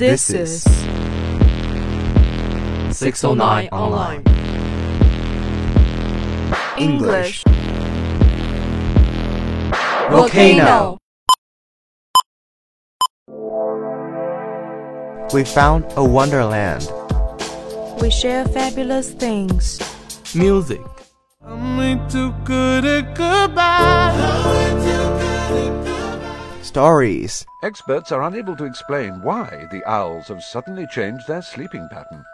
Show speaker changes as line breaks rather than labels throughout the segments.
This is
609 Online.
English.
Volcano.
We found a wonderland.
We share fabulous things.
Music.
Stories.
Experts are unable to explain why the owls have suddenly changed their sleeping pattern.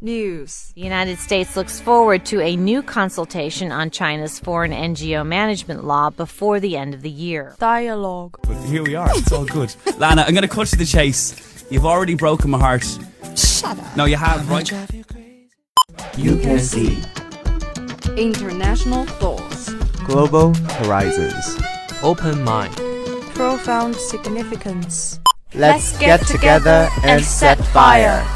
News.
The United States looks forward to a new consultation on China's foreign NGO management law before the end of the year.
Dialogue.
But here we are. It's all good. Lana, I'm going to cut to the chase. You've already broken my heart. Shut up. No, you have, right?
You can see.
International thoughts.
Global horizons.
Open mind.
Profound significance.
Let's get together and set fire.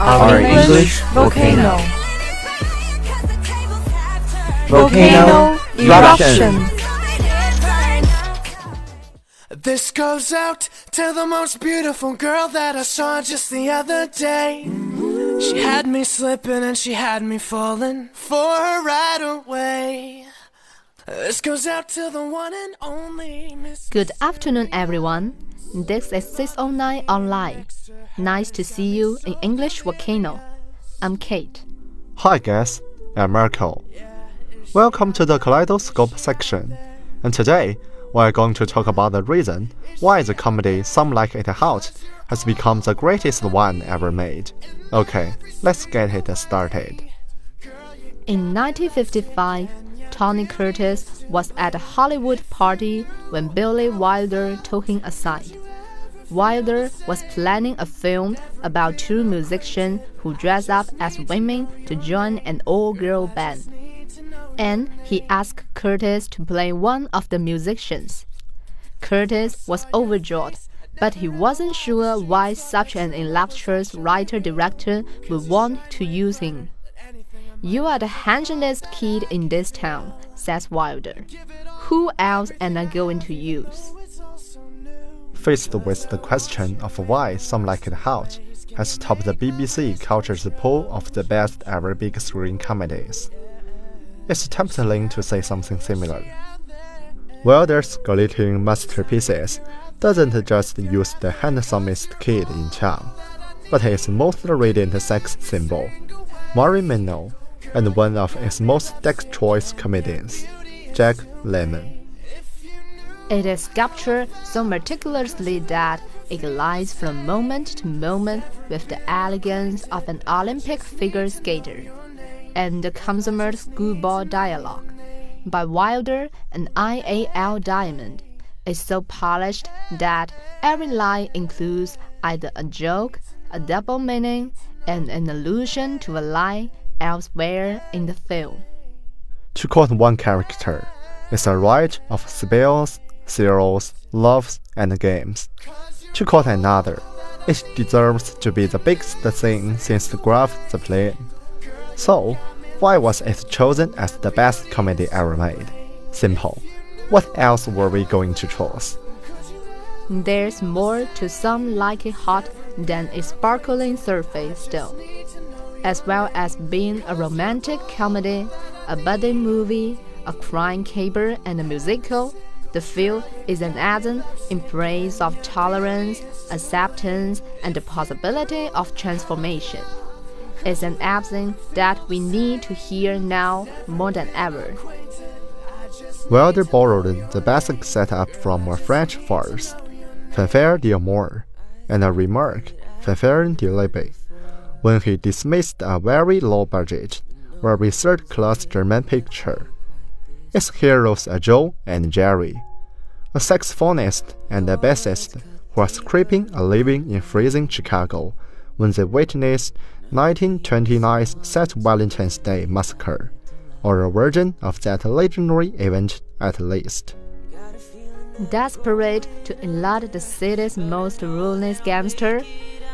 Our
English
English volcano.
Volcano eruption.
This goes out to the most beautiful girl that I saw just the other day. She had me slipping and she had me falling for her right away. This goes out to the one and only Miss.
Good afternoon, everyone. This is 609 Online. Nice to see you in English Volcano. I'm Kate.
Hi guys, I'm Marco. Welcome to the Kaleidoscope section. And today, we're going to talk about the reason why the comedy Some Like It Hot has become the greatest one ever made. Okay, let's get it started.
In 1955, Tony Curtis was at a Hollywood party when Billy Wilder took him aside. Wilder was planning a film about two musicians who dress up as women to join an all girl band. And he asked Curtis to play one of the musicians. Curtis was overjoyed, but he wasn't sure why such an illustrious writer director would want to use him. You are the handsomest kid in this town, says Wilder. Who else am I going to use?
Faced with the question of why Some Like It Hot has topped the BBC Culture's poll of the best ever big screen comedies, it's tempting to say something similar. Wilder's glittering masterpieces doesn't just use the handsomest kid in town, but his most radiant sex symbol, Marilyn Monroe, and one of its most dexterous comedians, Jack Lemmon.
It is sculptured so meticulously that it glides from moment to moment with the elegance of an Olympic figure skater, and the consummate schoolboy dialogue by Wilder and I.A.L. Diamond is so polished that every line includes either a joke, a double meaning, and an allusion to a line elsewhere in the film.
To quote one character, it's a rite of spells, zeros, loves, and games. To quote another, it deserves to be the biggest thing since the Graf Zeppelin. So, why was it chosen as the best comedy ever made? Simple. What else were we going to choose?
There's more to Some Like It Hot than a sparkling surface still. As well as being a romantic comedy, a buddy movie, a crime caper, and a musical, the film is an in praise of tolerance, acceptance, and the possibility of transformation. It's an anthem that we need to hear now more than ever.
Wilder borrowed the basic setup from a French farce, Fanfare d'Amour, and a remark, Fanfaren der Liebe, when he dismissed a very low budget, very third class German picture. Its heroes are Joe and Jerry, a saxophonist and a bassist who are scraping a living in freezing Chicago when they witnessed 1929's St. Valentine's Day Massacre, or a version of that legendary event at least.
Desperate to elude the city's most ruthless gangster,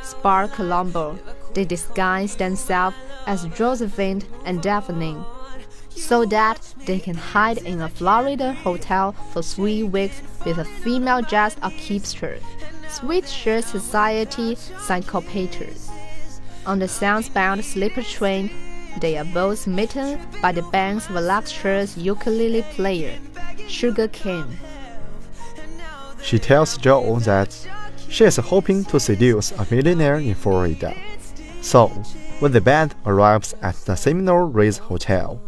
Spats Colombo, they disguise themselves as Josephine and Daphne, so that they can hide in a Florida hotel for three weeks with a female just orchestra, Sweet Shirt Society Syncopators. On the southbound sleeper train, they are both smitten by the band's voluptuous ukulele player, Sugar Kane.
She tells Joe that she is hoping to seduce a millionaire in Florida. So, when the band arrives at the Seminole Ritz Hotel,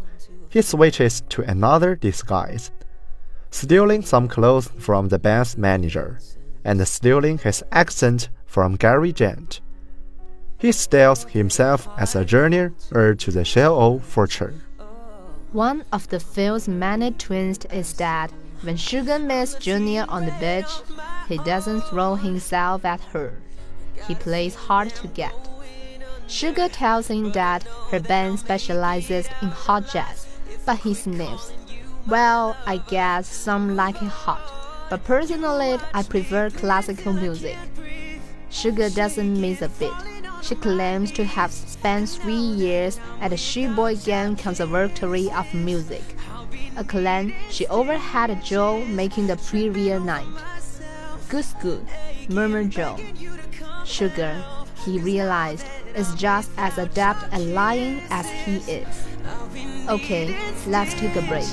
he switches to another disguise, stealing some clothes from the band's manager and stealing his accent from Cary Grant. He styles himself as a journey to the shell of fortune.
One of the film's many twists is that when Sugar meets Junior on the beach, he doesn't throw himself at her. He plays hard to get. Sugar tells him that her band specializes in hot jazz, but he sniffs. Well, I guess some like it hot, but personally, I prefer classical music. Sugar doesn't miss a bit. She claims to have spent three years at the Sheboygan Conservatory of Music, a claim she overheard Joe making the previous night. Good's good, murmured Joe. Sugar, he realized, is just as adept at lying as he is. Okay, let's take a break.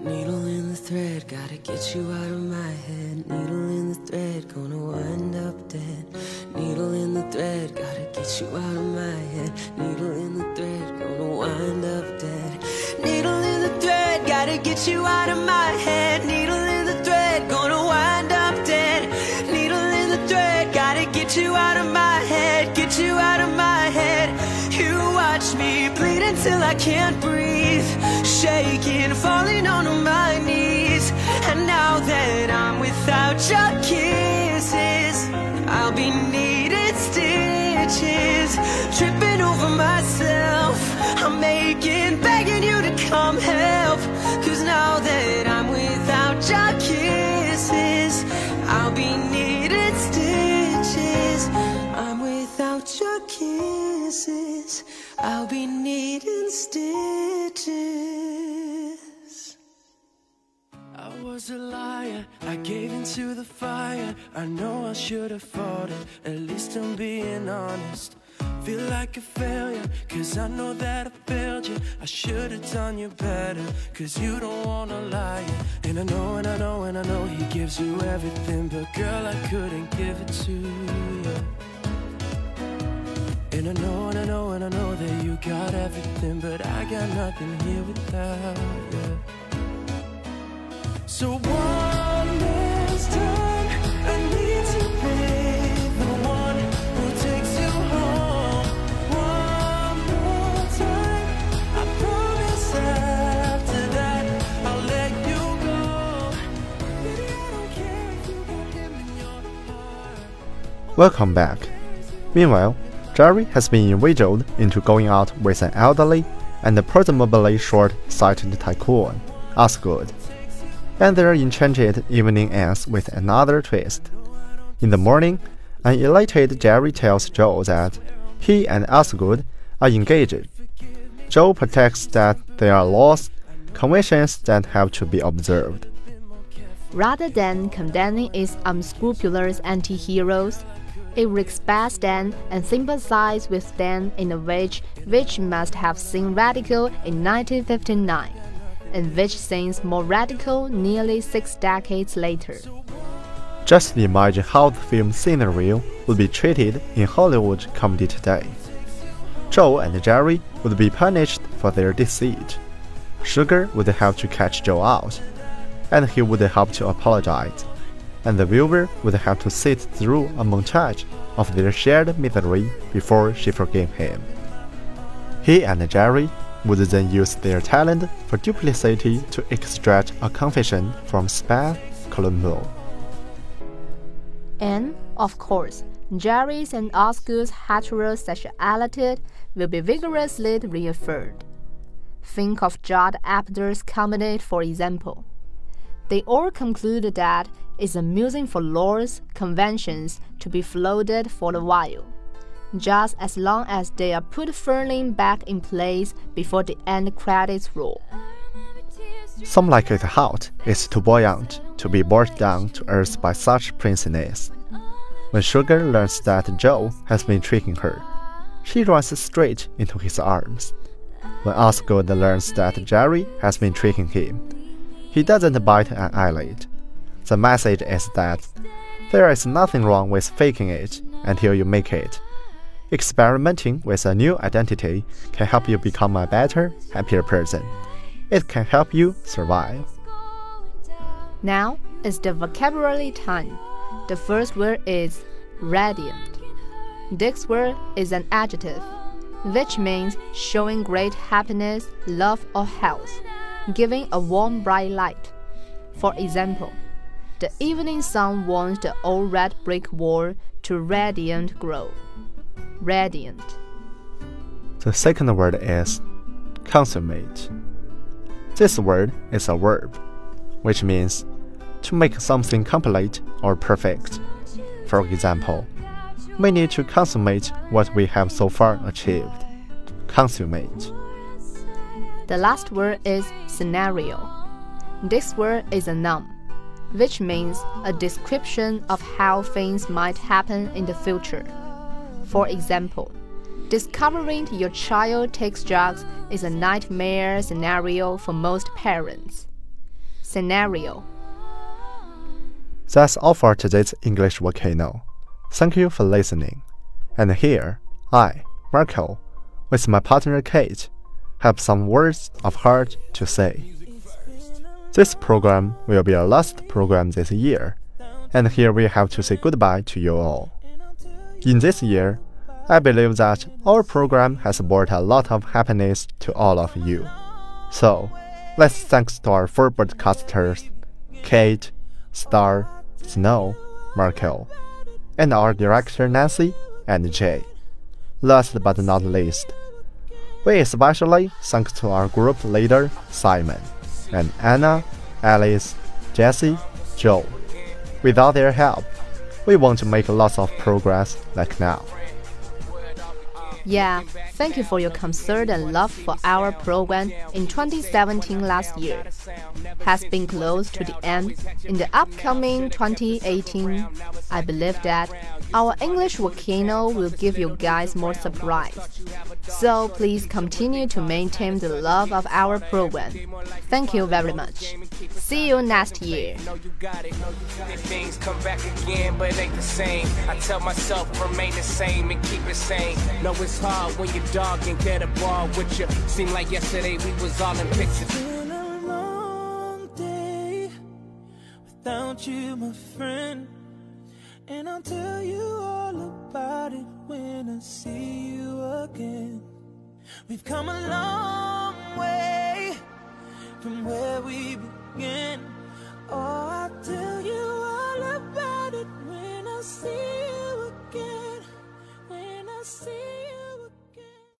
Needle in the thread, gotta get you out of my head. Needle in the thread, gonna wind up dead. Needle in the thread, gotta get you out of my head. Needle in the thread, gonna wind up dead. Needle in the thread, gotta get you out of my head. You out of my head. You watch me bleed until I can't breathe. Shaking, falling on my knees. And now that I'm without your kisses, I'll be needing stitches. Tripping over myself. I'll be needing stitches.
I was a liar, I gave into the fire. I know I should have fought it, at least I'm being honest. Feel like a failure, cause I know that I failed you. I should have done you better, cause you don't wanna lie. And I know, and I know, and I know he gives you everything, but girl, I couldn't give it to you. And I know, and I know, and I know that you got everything, but I got nothing here without you. So one last time, I need to be the one who takes you home. One more time, I promise after that I'll let you go. Baby, I don't care if you got him in your heart.
Welcome back. Meanwhile, Jerry has been inveigled into going out with an elderly and presumably short-sighted tycoon, Osgood. And their enchanted evening ends with another twist. In the morning, an elated Jerry tells Joe that he and Osgood are engaged. Joe protects that there are laws, conventions that have to be observed.
Rather than condemning its unscrupulous anti-heroes, it respects them and sympathizes with them in a way which must have seemed radical in 1959, and which seems more radical nearly six decades later.
Just imagine how the film scenario would be treated in Hollywood comedy today. Joe and Jerry would be punished for their deceit. Sugar would have to catch Joe out, and he would have to apologize, and the viewer would have to sit through a montage of their shared misery before she forgave him. He and Jerry would then use their talent for duplicity to extract a confession from Spats Colombo.
And, of course, Jerry's and Osgood's heterosexuality will be vigorously reaffirmed. Think of Judd Apatow's comedy, for example. They all conclude that it's amusing for laws, conventions to be floated for a while, just as long as they are put firmly back in place before the end credits roll.
Some like it hot is too buoyant to be brought down to earth by such princiness. When Sugar learns that Joe has been tricking her, she runs straight into his arms. When Osgood learns that Jerry has been tricking him, he doesn't bite an eyelid. The message is that there is nothing wrong with faking it until you make it. Experimenting with a new identity can help you become a better, happier person. It can help you survive.
Now is the vocabulary time. The first word is radiant. This word is an adjective, which means showing great happiness, love, or health, giving a warm, bright light. For example, the evening sun wants the old red brick wall to radiant glow. Radiant.
The second word is consummate. This word is a verb, which means to make something complete or perfect. For example, we need to consummate what we have so far achieved. Consummate.
The last word is scenario. This word is a noun, which means a description of how things might happen in the future. For example, discovering your child takes drugs is a nightmare scenario for most parents. Scenario.
That's all for today's English volcano. Thank you for listening. And here, I, Marco, with my partner Kate, have some words of heart to say. This program will be our last program this year, and here we have to say goodbye to you all. In this year, I believe that our program has brought a lot of happiness to all of you. So, let's thanks to our four broadcasters, Kate, Star, Snow, Markel, and our director Nancy and Jay. Last but not least, we especially thank to our group leader Simon and Anna, Alice, Jesse, Joe. Without their help, we won't make lots of progress like now.
Yeah, thank you for your concern and love for our program in 2017 last year. Has been close to the end. In the upcoming 2018, I believe that our English volcano will give you guys more surprise. So please continue to maintain the love of our program. Thank you very much. See you next year.
Things come back again, but ain't the same. I tell myself remain the same and keep it sane. No, it's it's hard when your dog can get a ball with you. Seemed like yesterday we was all in pictures.
It's been a long day without you, my friend. And I'll tell you all about it when I see you again. We've come a long way from where we began. Oh,
I'll
tell you all about it when I see
you
again. When I see